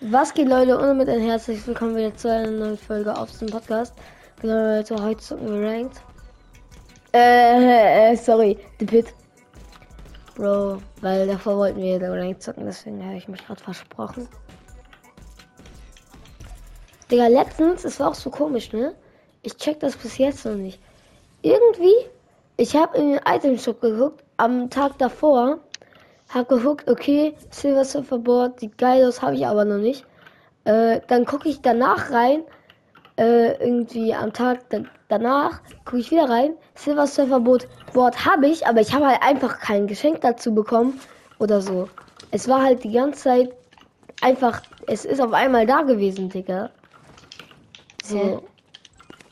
Was geht Leute und mit ein herzlich willkommen wieder zu einer neuen Folge auf diesem Podcast. Genau Leute, heute zocken wir Ranked. Äh, äh, sorry, The Pit. Bro, weil davor wollten wir Ranked zocken, deswegen habe ich mich gerade versprochen. Digga, letztens, es war auch so komisch, ne? Ich check das bis jetzt noch nicht. Irgendwie, ich habe in den Item Shop geguckt, am Tag davor hab geguckt, okay, Silver Surfer Board sieht geil aus, habe ich aber noch nicht. Äh, dann gucke ich danach rein, äh, irgendwie am Tag da danach gucke ich wieder rein. Silver Surfer Board, Board habe ich, aber ich habe halt einfach kein Geschenk dazu bekommen oder so. Es war halt die ganze Zeit einfach, es ist auf einmal da gewesen, Digga. So. Hä?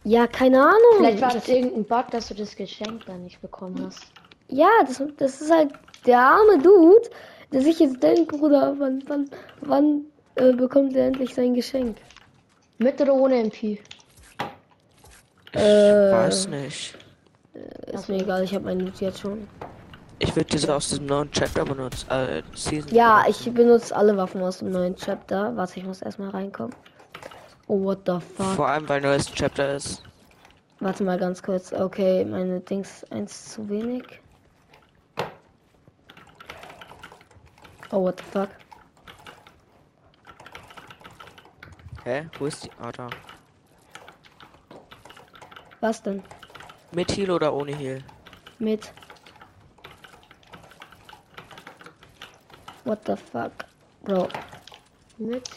Ja, keine Ahnung. Vielleicht war das irgendein Bug, dass du das Geschenk dann nicht bekommen hast. Ja, das, das ist halt der arme Dude, der sich jetzt denkt, Bruder, wann, wann, wann äh, bekommt er endlich sein Geschenk? Mit oder ohne MP? Äh, Weiß nicht. ist mir egal, ich habe meinen Loot jetzt schon. Ich würde diese aus dem neuen Chapter benutzen. Äh, Season. Ja, ich benutze alle Waffen aus dem neuen Chapter. Warte, ich muss erstmal reinkommen. Oh, what the fuck? Vor allem, weil neues Chapter ist. Warte mal ganz kurz. Okay, meine Dings eins zu wenig. Oh, what the fuck? Hä? Wo ist die? Ah, da. Was denn? Mit Heal oder ohne Heal? Mit. What the fuck? Bro. Mit.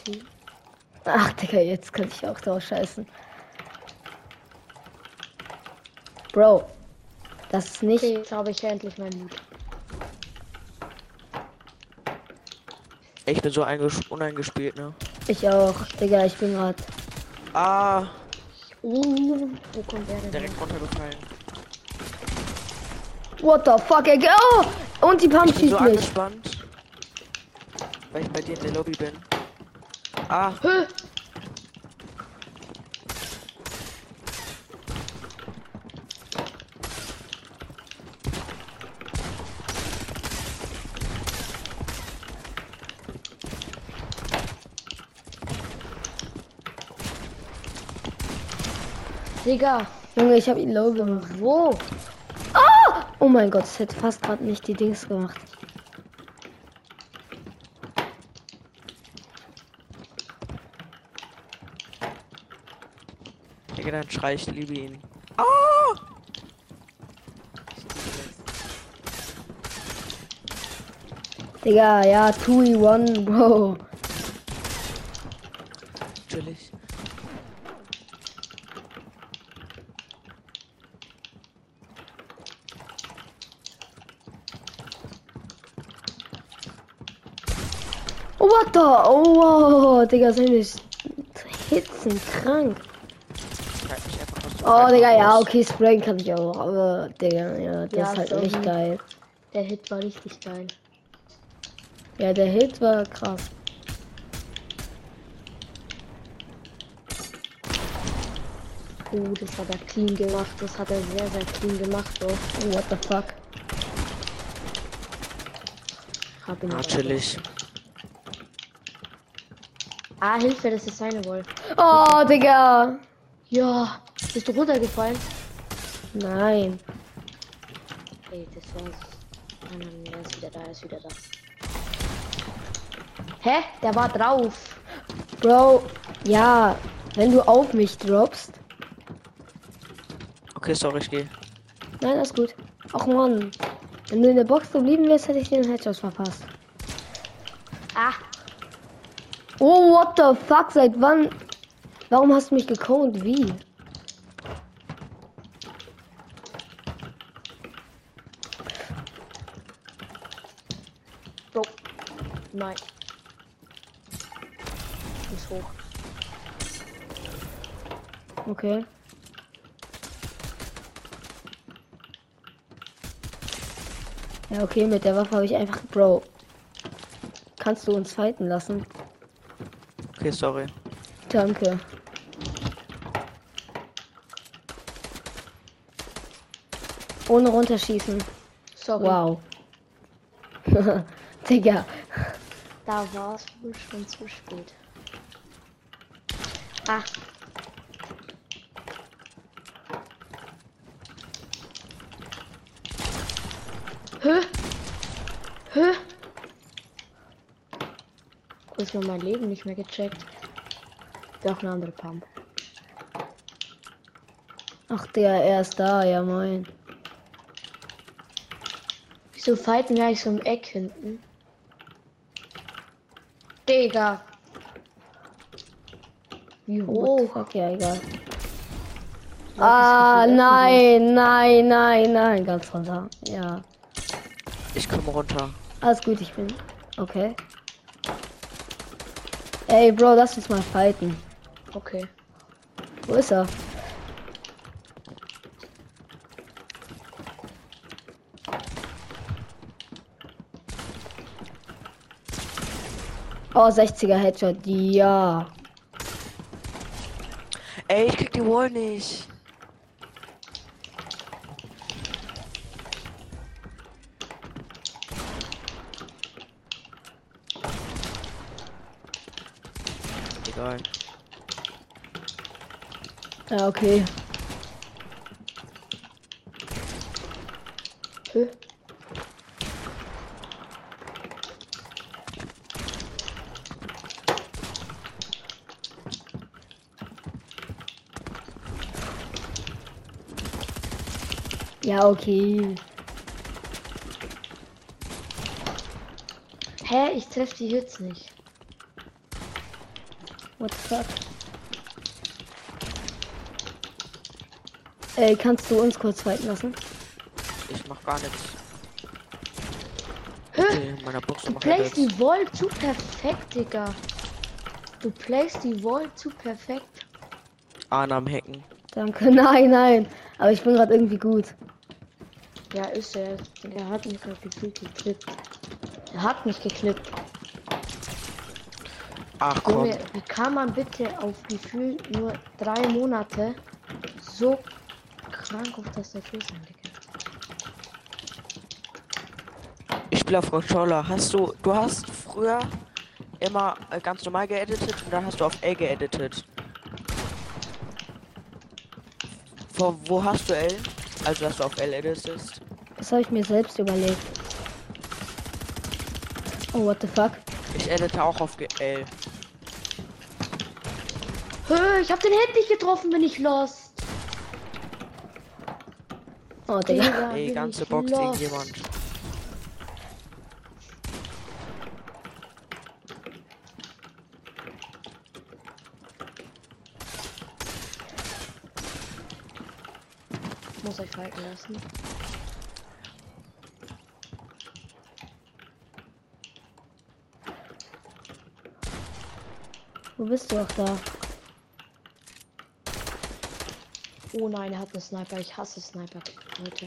Ach, Digga, jetzt kann ich auch drauf scheißen. Bro. Das ist nicht. Okay, jetzt habe ich endlich mein Loot. Ich bin so einges uneingespielt, ne? Ich auch. Digga, ich bin grad. Ah, Uh, wo kommt der denn? direkt runtergefallen. What the fuck, ey. Oh! Und die Pump Ich bin so schießt mich. angespannt. Weil ich bei dir in der Lobby bin. Ah, Hä? Digga, Junge, ich hab ihn low gemacht. wo? Oh mein Gott, es hätte fast gerade nicht die Dings gemacht. Digga, dann schrei ich liebe ihn. Ah! Digga, ja, 2-1, Bro. Natürlich. Oh, what the? Oh, wow, Digga, seine Hits sind krank. Oh, Digga, ja, okay, sprayen kann ich auch, aber, Digga, ja, das Ja, ist halt sorry. nicht geil. Der Hit war richtig geil. Ja, der Hit war krass. Oh, das hat er clean gemacht. Das hat er sehr, sehr clean gemacht, doch. Oh, what the fuck? Hab ihn Natürlich. Ah, Hilfe, das ist seine Wolf. Oh, Digga. Ja, bist du runtergefallen? Nein. Ey, das war's. Nein, nein, er ist wieder da, er ist wieder da. Hä? Der war drauf. Bro, ja, wenn du auf mich droppst. Okay, sorry, ich gehe. Nein, alles gut. Ach man, wenn du in der Box geblieben wärst, hätte ich den Headshot verpasst. Ah, Oh, what the fuck, seit wann? Warum hast du mich gekonnt? Wie? Bro. Nein. Ist hoch. Okay. Ja, okay, mit der Waffe habe ich einfach. Bro. Kannst du uns fighten lassen? Okay, sorry. Danke. Ohne runterschießen. Sorry. Wow. Digga. Da war es wohl schon zu spät. Ach, Kurz mal mein Leben nicht mehr gecheckt. Doch eine andere Pump. Ach, der, er ist da, ja moin. Wieso fighten wir eigentlich so im Eck hinten? Digga. Wie hoch? fuck, ja, egal. Ah, nein, nein, nein, nein, ganz runter. Ja. Ich komme runter. Alles gut, ich bin. Okay. Ey, Bro, lass uns mal fighten. Okay. Wo ist er? Oh, 60er Headshot, ja. Ey, ich krieg die Wall nicht. Egal. Ja, okay. Ja, okay. Hä? Ich treff die Hits nicht. What the fuck? Ey, kannst du uns kurz fighten lassen? Ich mach gar nichts. Hä? Okay, in meiner Box Du playst die Wall zu perfekt, Digga. Du playst die Wall zu perfekt. Ahn am Hacken. Danke. Nein, nein. Aber ich bin gerade irgendwie gut. Ja, ist er. Er hat mich gerade gefühlt geklippt. Er hat mich geklippt. Ach komm. Junge, wie kann man bitte auf Gefühl nur drei Monate so krank auf Tastatur sein, Digga? Ich spiele auf Controller. Hast du, du hast früher immer äh, ganz normal geeditet und dann hast du auf L geeditet. Vor, wo hast du L? Also, dass du auf L editest. Das habe ich mir selbst überlegt. Oh, what the fuck? Ich edite auch auf L. Hö, ich hab den Hit nicht getroffen, bin ich lost. Oh, Digga. Digga, Ey, ganze Box lost. irgendjemand. Muss euch fighten lassen. Wo bist du auch da? Oh nein, er hat einen Sniper. Ich hasse Sniper, Leute.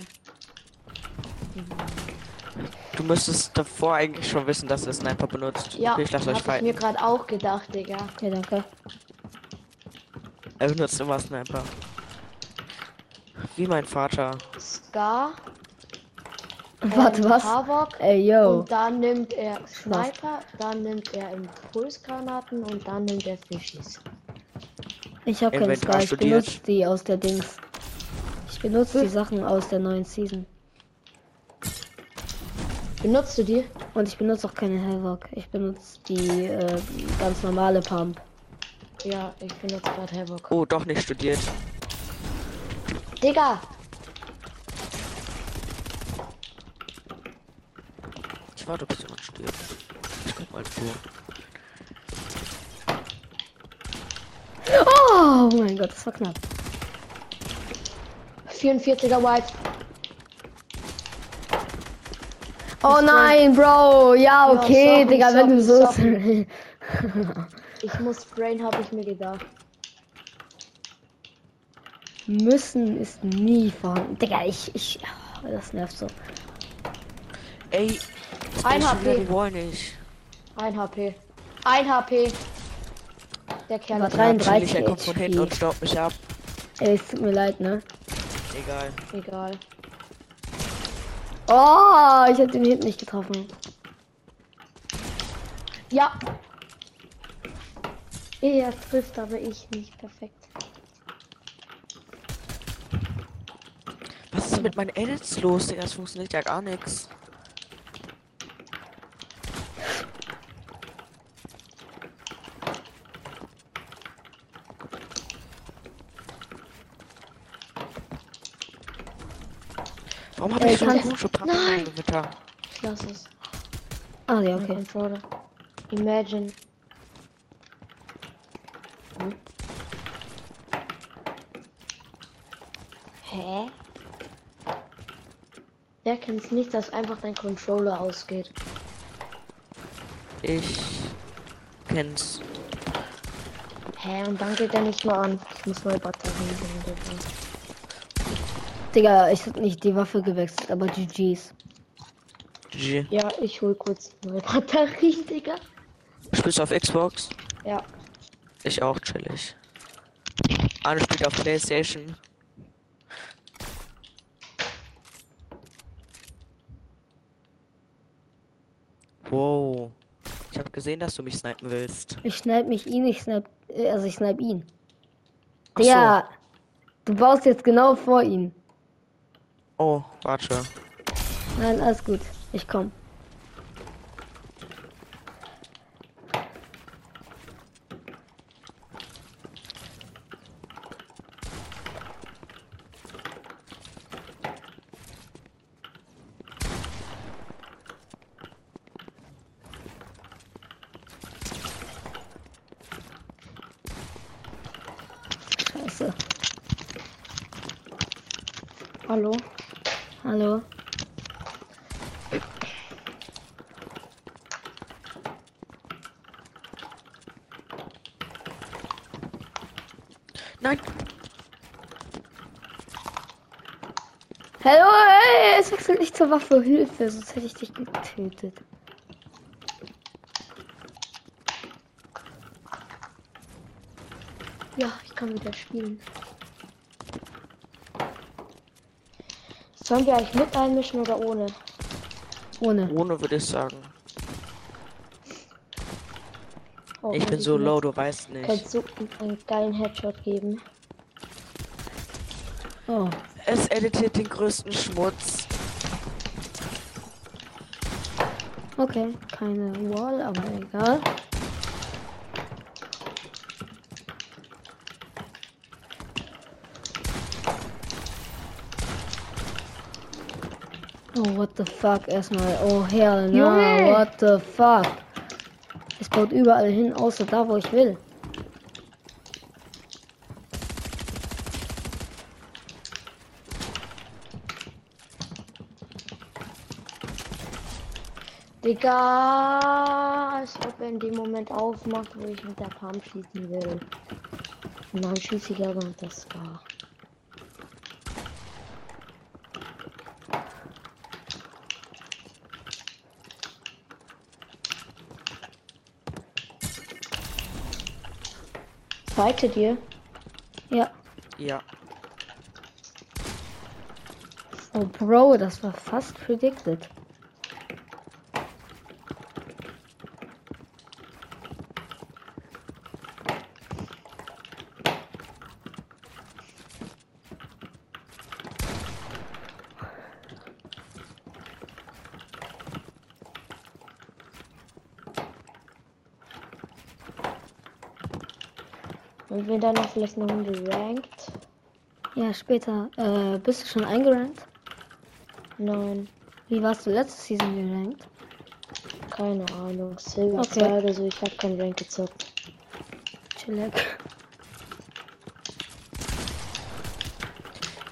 Du müsstest davor eigentlich schon wissen, dass er Sniper benutzt. Ja, okay, ich lass hab euch ich mir fighten. gerade auch gedacht, Digga. Ja, danke. Er benutzt immer Sniper. Wie mein Vater. Scar. Warte, ähm, was? Havok, Ey, yo. Und dann nimmt er Sniper, dann nimmt er Impulsgranaten und dann nimmt er Fischis. Ich habe keine Inventar Sky. Ich benutze die aus der Dings. Ich benutze die Sachen aus der neuen Season. Benutzt du die? Und ich benutze auch keine Havoc. Ich benutze die äh, ganz normale Pump. Ja, ich benutze gerade Havok. Oh, doch nicht studiert. Digga! Ich warte, bis jemand stirbt. Ich guck mal vor. Oh mein Gott, das war knapp. 44er White. Oh nein, Bro. Ja, Ja, okay, sorry, Digga, wenn du so. sorry, Ich muss sprayen, habe ich mir gedacht. Müssen ist nie vorhanden. Digga, ich. ich oh, das nervt so. Ey, Ein HP. Ein HP. Ein HP. Der Kerl ist 33 er kommt von hinten und staubt mich ab. Ey, es tut mir leid, ne? Egal. egal. Oh, ich hab den Hit nicht getroffen. Ja, Er trifft, aber ich nicht. Perfekt. Was ist denn mit meinen Edits los, Digga? Das funktioniert ja gar nichts. Ey, ich so kannst- komische Pappen Nein! Gewitter? Ich lass es. Ah, ja, okay. Controller. Imagine. Hm? Hä? Wer kennt's nicht, dass einfach dein Controller ausgeht? Ich kenn's. Hä? Und dann geht er nicht mehr an. Ich muss neue Batterien. Digga, ich hab nicht die Waffe gewechselt, aber GG's. GG. Ja, ich hol kurz neue Batterien, Digga. Spielst du auf Xbox? Ja. Ich auch, chillig. Anne spielt auf Playstation. Wow. Ich habe gesehen, dass du mich snipen willst. Ich snipe mich ihn, ich snipe, äh, also ich snipe ihn. Ach so. Du baust jetzt genau vor ihn. Oh, warte. Nein, alles gut. Ich komm. Scheiße. Hallo? Hallo? Nein! Hallo, ey, es wechselt nicht zur Waffe. Hilfe, sonst hätte ich dich getötet. Ja, ich kann wieder spielen. Sollen wir eigentlich mit einmischen oder ohne? Ohne. Ohne würde ich sagen. Oh, Ich bin so low, du weißt nicht. Kannst du einen geilen Headshot geben? Oh. Es editiert den größten Schmutz. Okay, keine Wall, aber egal. Oh, what the fuck, erstmal. Oh, hell no, Junge! what the fuck. Es baut überall hin, außer da, wo ich will. Digga, als ob er in dem Moment aufmacht, wo ich mit der Palm schießen will. Und dann schieße ich aber das war. Fightet ihr? Ja. Ja. Oh, Bro, das war fast predicted. Und wir dann noch vielleicht eine Runde ranked? Ja, später. Äh, bist du schon eingerankt? Nein, Wie warst du letzte Season gerankt? keine Ahnung. Silber Okay. 2 oder so, ich habe kein Rank gezockt. Chillax.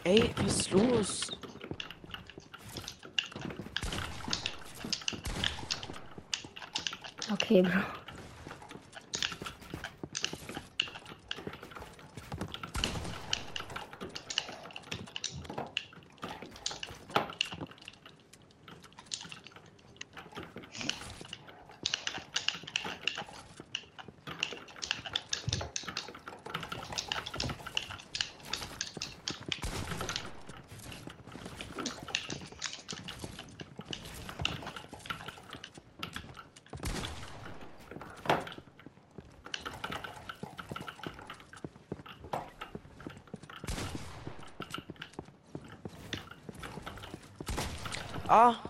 Ey, was ist los? Okay, Bro. Ah.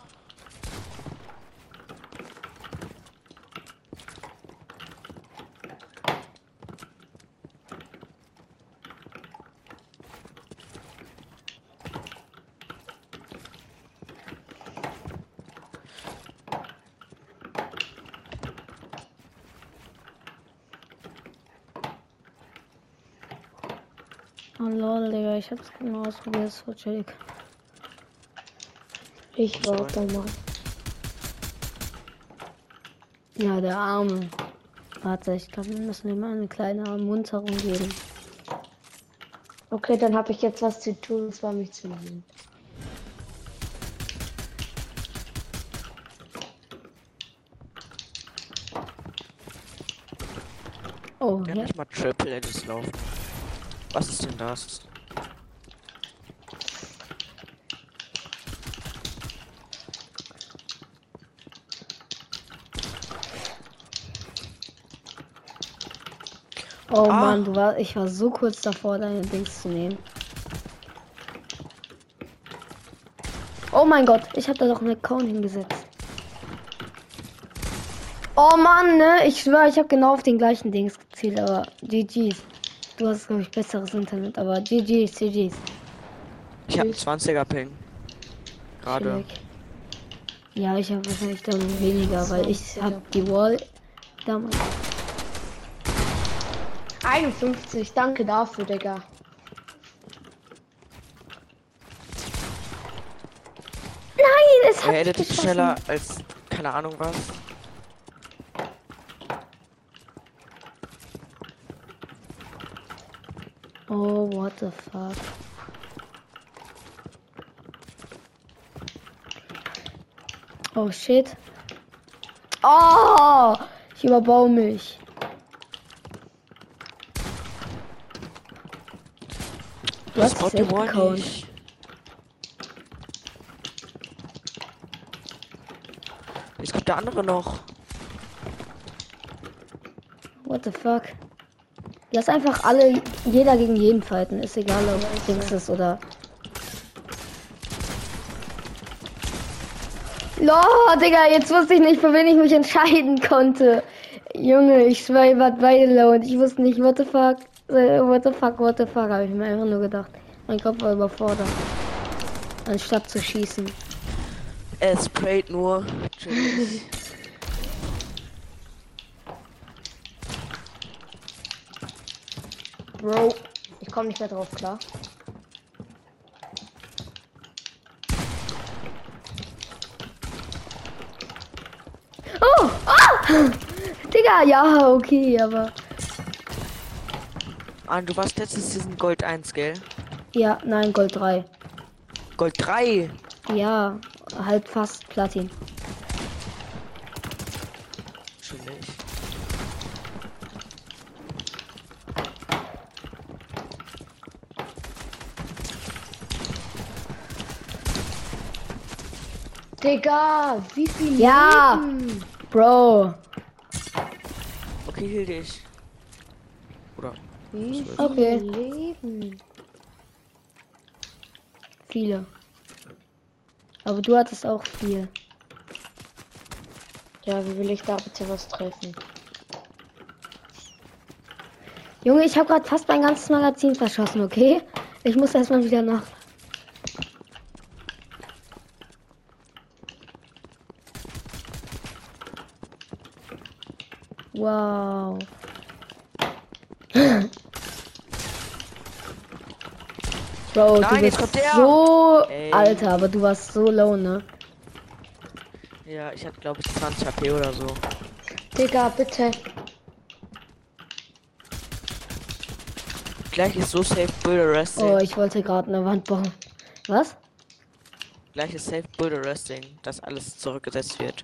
Oh lol, Digga, ich hab's genau ausprobiert, war chillig. Ich warte mal. Ja, der Arme. Warte, ich glaube, wir müssen ihm eine kleine Munterung geben. Okay, dann habe ich jetzt was zu tun, und zwar mich zu nehmen. Oh, Ja, nicht mal Triple Edits laufen. Was ist denn das? Oh Ah. Mann, du war, ich war so kurz davor, deine Dings zu nehmen. Oh mein Gott, ich habe da doch einen Account hingesetzt. Oh Mann, ne? Ich schwöre, ich habe genau auf den gleichen Dings gezielt, aber GG's. Du hast, glaube ich, besseres Internet, aber GG's, GG's. Ich habe Ich- 20er Ping. Gerade. Ja, ich habe wahrscheinlich dann weniger, weil ich 20er. habe die Wall damals. 51, danke dafür, Digga. Nein, es hat Er geschossen. schneller als keine Ahnung was. Oh, what the fuck. Oh shit. Oh, ich überbaue mich. Du hast Safe Wall Account. nicht. Es gibt der andere noch. What the fuck? Lass einfach alle, jeder gegen jeden fighten. Ist egal, ob Dings ist oder. Lord, Digga, jetzt wusste ich nicht, für wen ich mich entscheiden konnte. Junge, ich schwör, ihr wart beide low und ich wusste nicht, what the fuck, what the fuck, what the fuck, habe ich mir einfach nur gedacht. Mein Kopf war überfordert. Anstatt zu schießen. Er sprayt nur. Tschüss. Bro, ich komme nicht mehr drauf klar. Oh! Ah! Digga, ja, okay, aber. Ah, du warst letztes Season Gold 1, gell? Ja, nein, Gold 3. Gold 3. Ja, halt fast Platin. Chillig. Digga, wie viel Ja. Leben? Bro. Okay, hielt ich. Wie viel Okay. Leben? Viele. Aber du hattest auch viel. Ja, wie will ich da bitte was treffen? Junge, ich habe gerade fast mein ganzes Magazin verschossen, okay? Ich muss erstmal wieder nach. Wow. Bro, Nein, du bist kommt der. so Ey. Alter, aber du warst so low, ne? Ja, ich hatte glaube ich 20 HP oder so. Digga, bitte. Gleich ist so safe Build Arresting. Oh, ich wollte gerade eine Wand bauen. Was? Gleich ist safe Build Arresting, dass alles zurückgesetzt wird.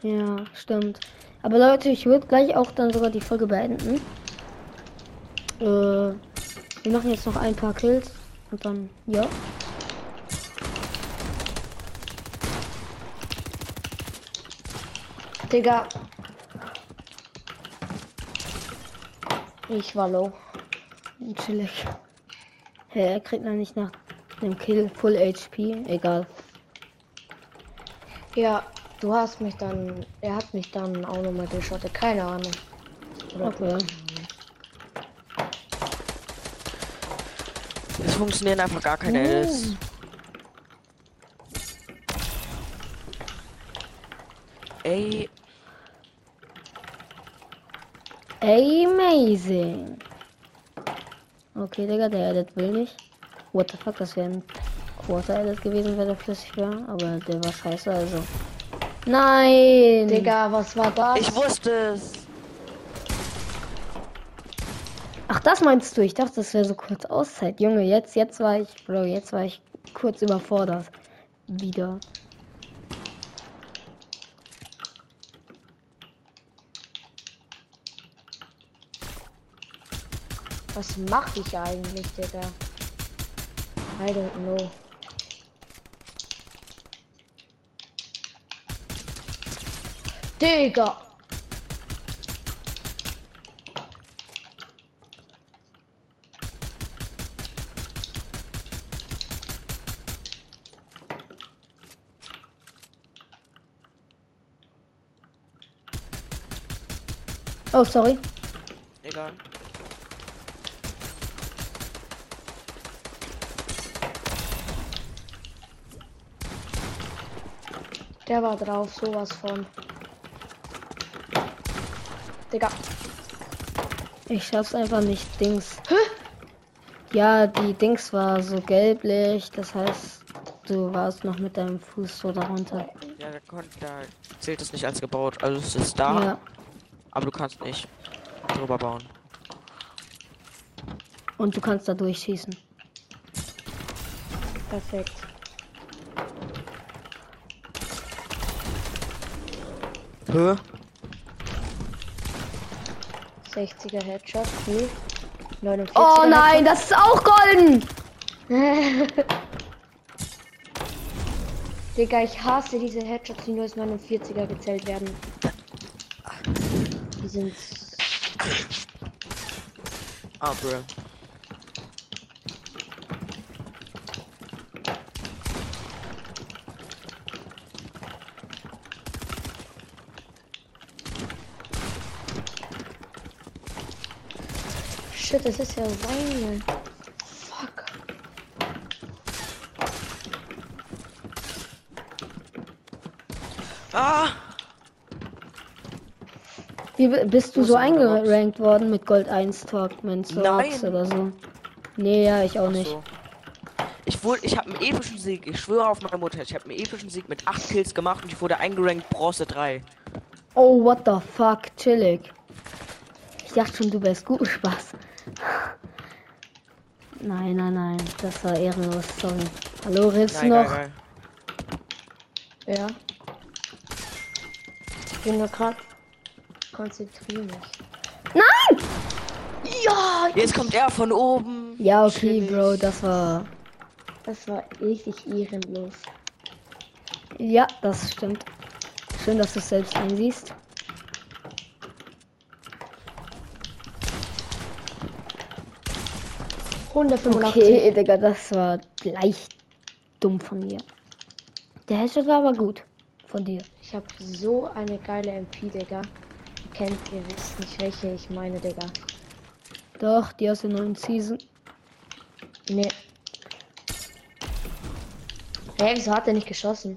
Ja, stimmt. Aber Leute, ich würde gleich auch dann sogar die Folge beenden. Äh, wir machen jetzt noch ein paar Kills und dann, ja. Digga. Ich war low. Chillig. Hä, er kriegt noch nicht nach dem Kill Full HP. Egal. Ja, du hast mich dann. Er hat mich dann auch nochmal geschottet. Keine Ahnung. Oder Okay. Es funktionieren einfach gar keine Edits. Ey, Amazing. Okay, Digga, der Edit will nicht. What the fuck, das wäre ein großer Edit gewesen, wenn der flüssig wäre. Aber der war scheiße, also. Nein! Digga, was war das? ich wusste es. Ach, das meinst du? Ich dachte, das wäre so kurz Auszeit. Junge, jetzt, jetzt war ich, Bro, jetzt war ich kurz überfordert. Wieder. Was mach ich eigentlich, Digga? I don't know. Digga! Oh, sorry. Egal. Der war drauf, sowas von. Digga. Ich schaff's einfach nicht, Dings. Ja, die Dings war so gelblich, das heißt, du warst noch mit deinem Fuß so darunter. Ja, da, konnt, da zählt es nicht als gebaut. Also es ist da, Ja. Aber du kannst nicht drüber bauen. Und du kannst da durchschießen. Perfekt. Hä? 60er Headshot. Cool. 49 Oh nein, das ist auch golden! Digga, ich hasse diese Headshots, die nur als 49er gezählt werden. Die sind. Ah, bro. Shit, das ist ja seine. Fuck. Ah! Wie bi- bist du so eingerankt worden mit Gold 1 Talkman Nein. oder so? Nee, ja, ich auch nicht. So. Ich wurde, ich habe einen epischen Sieg. Ich schwöre auf meine Mutter. Ich habe einen epischen Sieg mit 8 Kills gemacht und ich wurde eingerankt Bronze 3. Oh, what the fuck, chillig. Ich dachte schon, du wärst gut, Spaß. Nein, nein, nein, das war ehrenlos, sorry. Hallo, Nein, noch? geil, geil. Ja. Ich bin nur grad. Konzentriere mich. Nein! Ja! Jetzt kommt er von oben. Ja, okay, Chillig. Bro, das war. Das war richtig ehrenlos. Ja, das stimmt. Schön, dass du es selbst einsiehst. Okay. Okay, Digga, das war leicht dumm von mir. Der Headshot war aber gut von dir. Ich habe so eine geile MP, Digga. Kennt ihr wisst nicht, welche ich meine, Digga. Doch, die aus der neuen Season. Nee. Hä, wieso hat er nicht geschossen?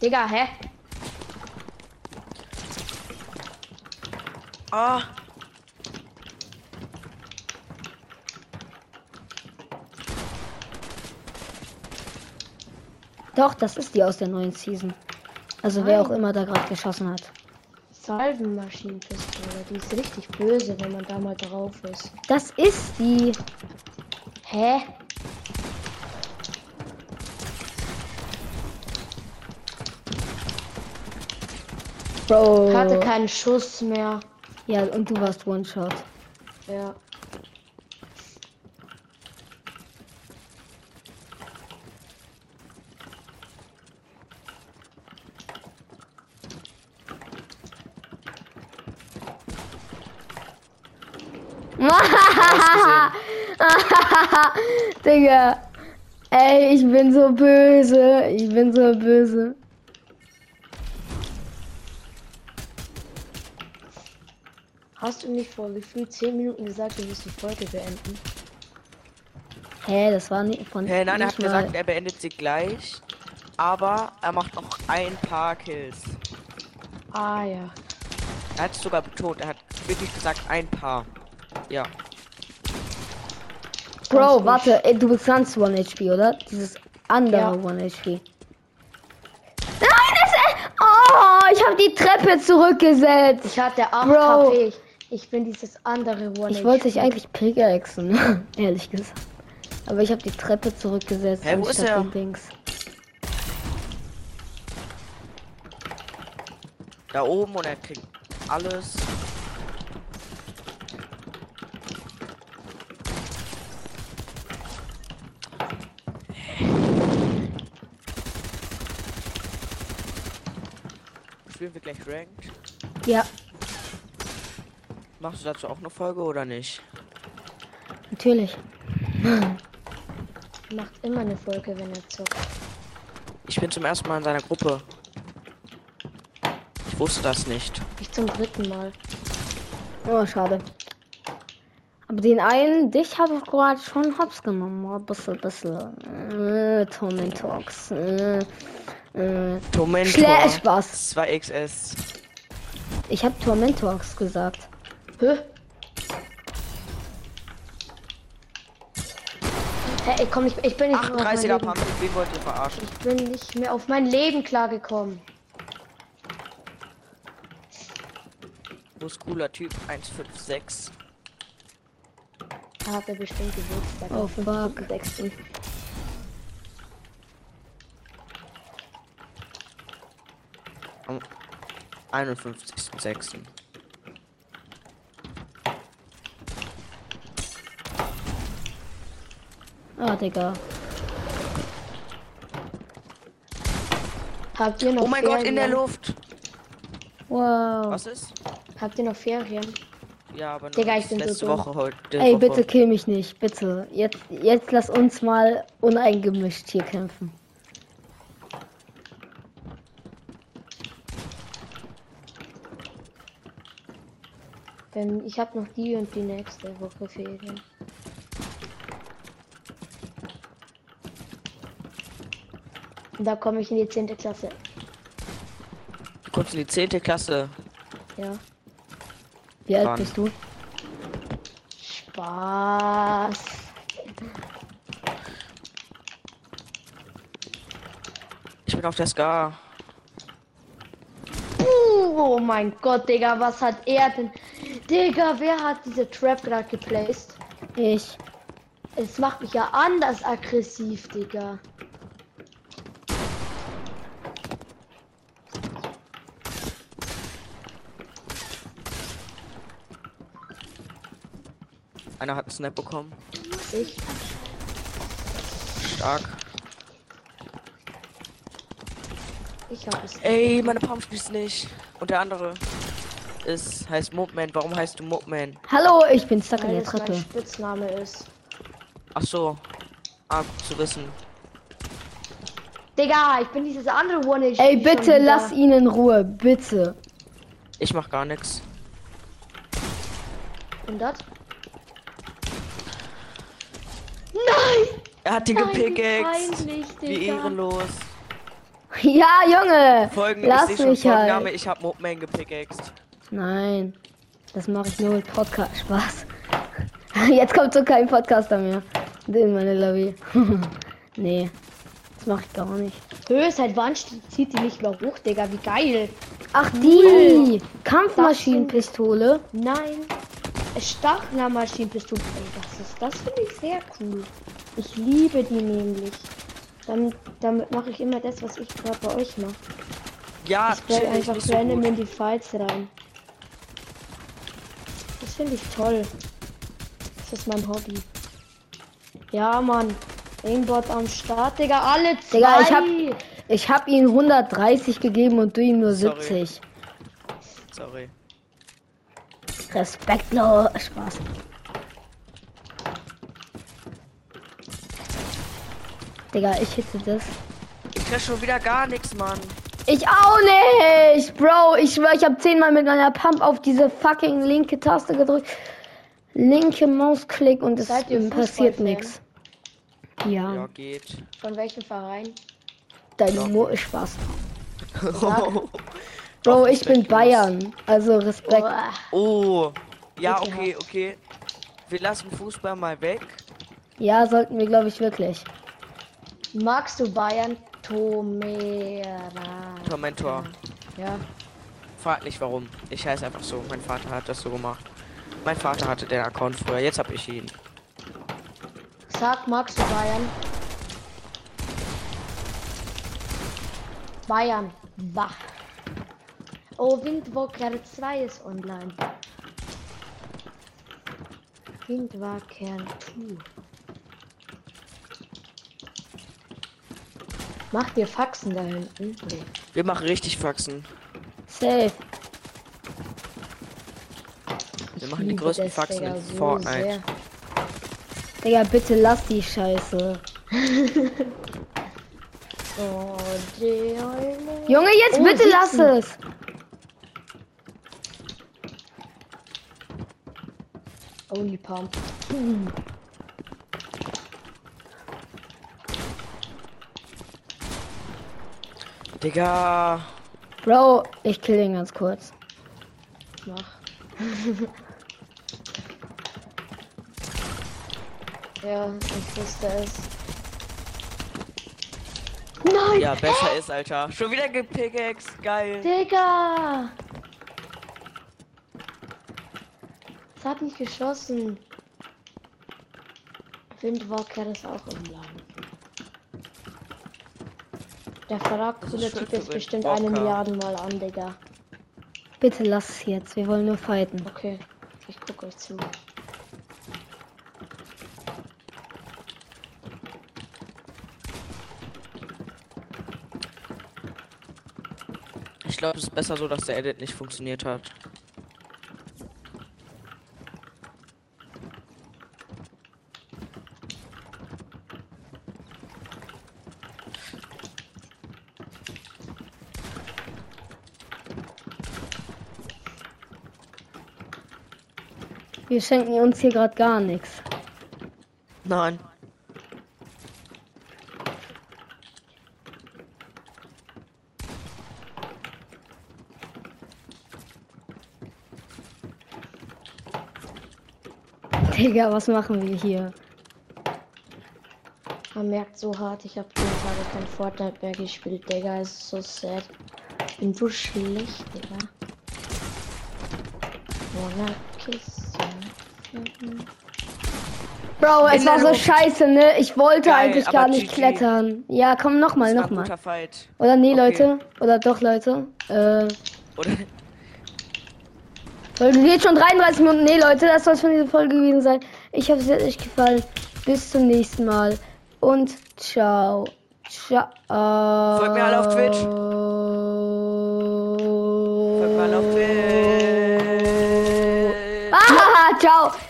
Digga, hä? Ah! Doch, das ist die aus der neuen Season. Also wer auch Nein. immer da gerade geschossen hat. Salvenmaschinenpistole, die ist richtig böse, wenn man da mal drauf ist. Das ist die. Hä? Bro. Hatte keinen Schuss mehr. Ja, und du warst One-Shot. Ja. Hast gesehen. Digga. Ey, ich bin so böse. Ich bin so böse. Hast du nicht vor gefühlt 10 Minuten gesagt, du wirst die Folge beenden? Hä, das war nicht von. Hey, nein, er hat mal- gesagt, er beendet sie gleich. Aber er macht noch ein paar Kills. Ah ja. Er hat es sogar betont. Er hat wirklich gesagt, ein paar. Ja. Bro, warte, ey, du bist ganz 1 HP, oder? Dieses andere Ja. 1 HP. Nein, das ist. Oh, ich habe die Treppe zurückgesetzt. Ich hatte 8 Bro. KP. Ich, ich bin dieses andere One. Ich wollte dich eigentlich pickaxen, ehrlich gesagt. Aber ich habe die Treppe zurückgesetzt. Hä, wo ist anstatt er? Dings. Da oben und er kriegt alles. Spielen wir gleich Ranked? Ja, Machst du dazu auch eine Folge oder nicht? natürlich. Macht immer eine Folge, wenn er zockt. Ich bin zum ersten Mal in seiner Gruppe. Ich wusste das nicht. Ich zum dritten Mal. Oh, schade. Aber den einen, dich habe ich gerade schon hops genommen. Oh, bisschen, bisschen. Äh, Torment Talks. Äh, äh, Tormentor. Spaß. 2XS. Ich hab Tormentox gesagt. Hä? Hey, komm, ich, ich bin nicht mehr auf 38er Pump, wen wollt ihr verarschen? Ich bin nicht mehr auf mein Leben klargekommen. Muskuler Typ 156. Da hat er bestimmt Geburtstag. Oh, fuck. 6. Am 51.06. Ah, Digga. Habt ihr noch Oh mein Ferien? Gott, in der Luft! Wow. Was ist? Habt ihr noch Ferien? Ja, aber Digga, ich bin letzte so Woche heute. Ey, Woche. bitte kill mich nicht, bitte. Jetzt, jetzt lass uns mal uneingemischt hier kämpfen. Denn ich habe noch die und die nächste Woche Ferien. Da komme ich in die 10. Klasse. Du kommst in die 10. Klasse. Ja. Wie alt Wann? bist du? Spaß. Ich bin auf der Ska. Oh mein Gott, Digga, was hat er denn? Digga, wer hat diese Trap gerade geplaced? Ich. Es macht mich ja anders aggressiv, Digga. Einer hat einen Snap bekommen. Ich. Stark. Ich habe es. Ey, meine Pump schließt nicht. Und der andere ist, heißt Mobman. Warum heißt du Mobman? Hallo, ich bin stuck in Weil der es mein Treppe. Spitzname ist. Ach so. Ah, gut zu wissen. Digga, ich bin dieses andere One. Ey, bitte lass ihn in Ruhe, bitte. Ich mach gar nichts. Und das? Nein! Er hat die Nein, wie ehrenlos. Ja, Junge. Folgen, lass ich mich halt. ich hab Mobman gepickaxed. Nein, das mache ich nur mit Podcast. Spaß. Jetzt kommt so kein Podcaster mehr. Den meine Lobby. nee, das mache ich gar nicht. Höhe, seit wann zieht die nicht mehr hoch, Digga? Wie geil. Ach, die Kampfmaschinenpistole. Nein. Stachlermaschinenpistole. Ey, das ist, das finde ich sehr cool. Ich liebe die nämlich. Damit, damit mache ich immer das, was ich gerade bei euch mache. Ja, Ich stelle einfach so random gut. in die Fights rein. Das finde ich toll. Das ist mein Hobby. Ja, Mann. Aimbot am Start, Digga. Alle zwei. Digga, ich hab, ich hab ihm 130 gegeben und du ihm nur Sorry. 70. Sorry. Respektlos. Spaß. Digga, ich hitte das. Ich krieg schon wieder gar nichts, Mann. Ich auch nicht, Bro. Ich schwör, ich habe zehnmal mit meiner Pump auf diese fucking linke Taste gedrückt. Linke Mausklick und es passiert nichts. Ja, Ja, geht. Von welchem Verein? deine Mutter ist Spaß. oh. Bro, ich bin. Bayern. Also Respekt. Oh. Ja, okay, okay. Wir lassen Fußball mal weg. Ja, sollten wir, glaube ich, wirklich. Magst du Bayern? Tomera. Tor, mein Tor. Ja. Frag nicht warum. Ich heiße einfach so. Mein Vater hat das so gemacht. Mein Vater hatte den Account früher. Jetzt habe ich ihn. Sag, magst du Bayern? Bayern. Bah. Oh, Windwalker 2 ist online. Windwalker 2. Macht ihr Faxen da hinten? Nee. Wir machen richtig Faxen. Safe. Wir Ich machen die größten das, Faxen Digga, in so Fortnite. sehr. Digga, bitte lass die Scheiße. Oh. Junge, jetzt Oh, bitte lass sitzen. es. Only Pump. Digga. Bro, ich kill den ganz kurz. Mach. ja, ich wusste es. Nein! Ja, besser ist, Alter. Schon wieder gepickaxe. Geil. Digga! Es hat nicht geschossen. Windwalker ist auch im Laden. Der Typ für jetzt bestimmt eine Windwalker. Milliarde Mal an, Digga. Bitte lass es jetzt. Wir wollen nur fighten. Okay, ich guck euch zu. Ich glaube, es ist besser so, dass der Edit nicht funktioniert hat. Wir schenken uns hier gerade gar nichts. Nein. Digga, was machen wir hier? Man merkt so hart, ich habe zehn Tage kein Fortnite mehr gespielt, Digga. Es ist so sad. Ich bin so schlecht, Digga. You. Bro, es war so scheiße, ne? Ich wollte Geil, eigentlich gar nicht GG. klettern. Ja, komm, nochmal, Das war ein nochmal. guter Fight. Oder nee, Okay. Leute. Oder doch, Leute. Äh, Oder? Folge geht schon 33 Minuten. Nee, Leute, das soll von dieser Folge gewesen sein. Ich hoffe, es hat euch gefallen. Bis zum nächsten Mal. Und ciao. Ciao. Folgt mir alle auf Twitch. Folgt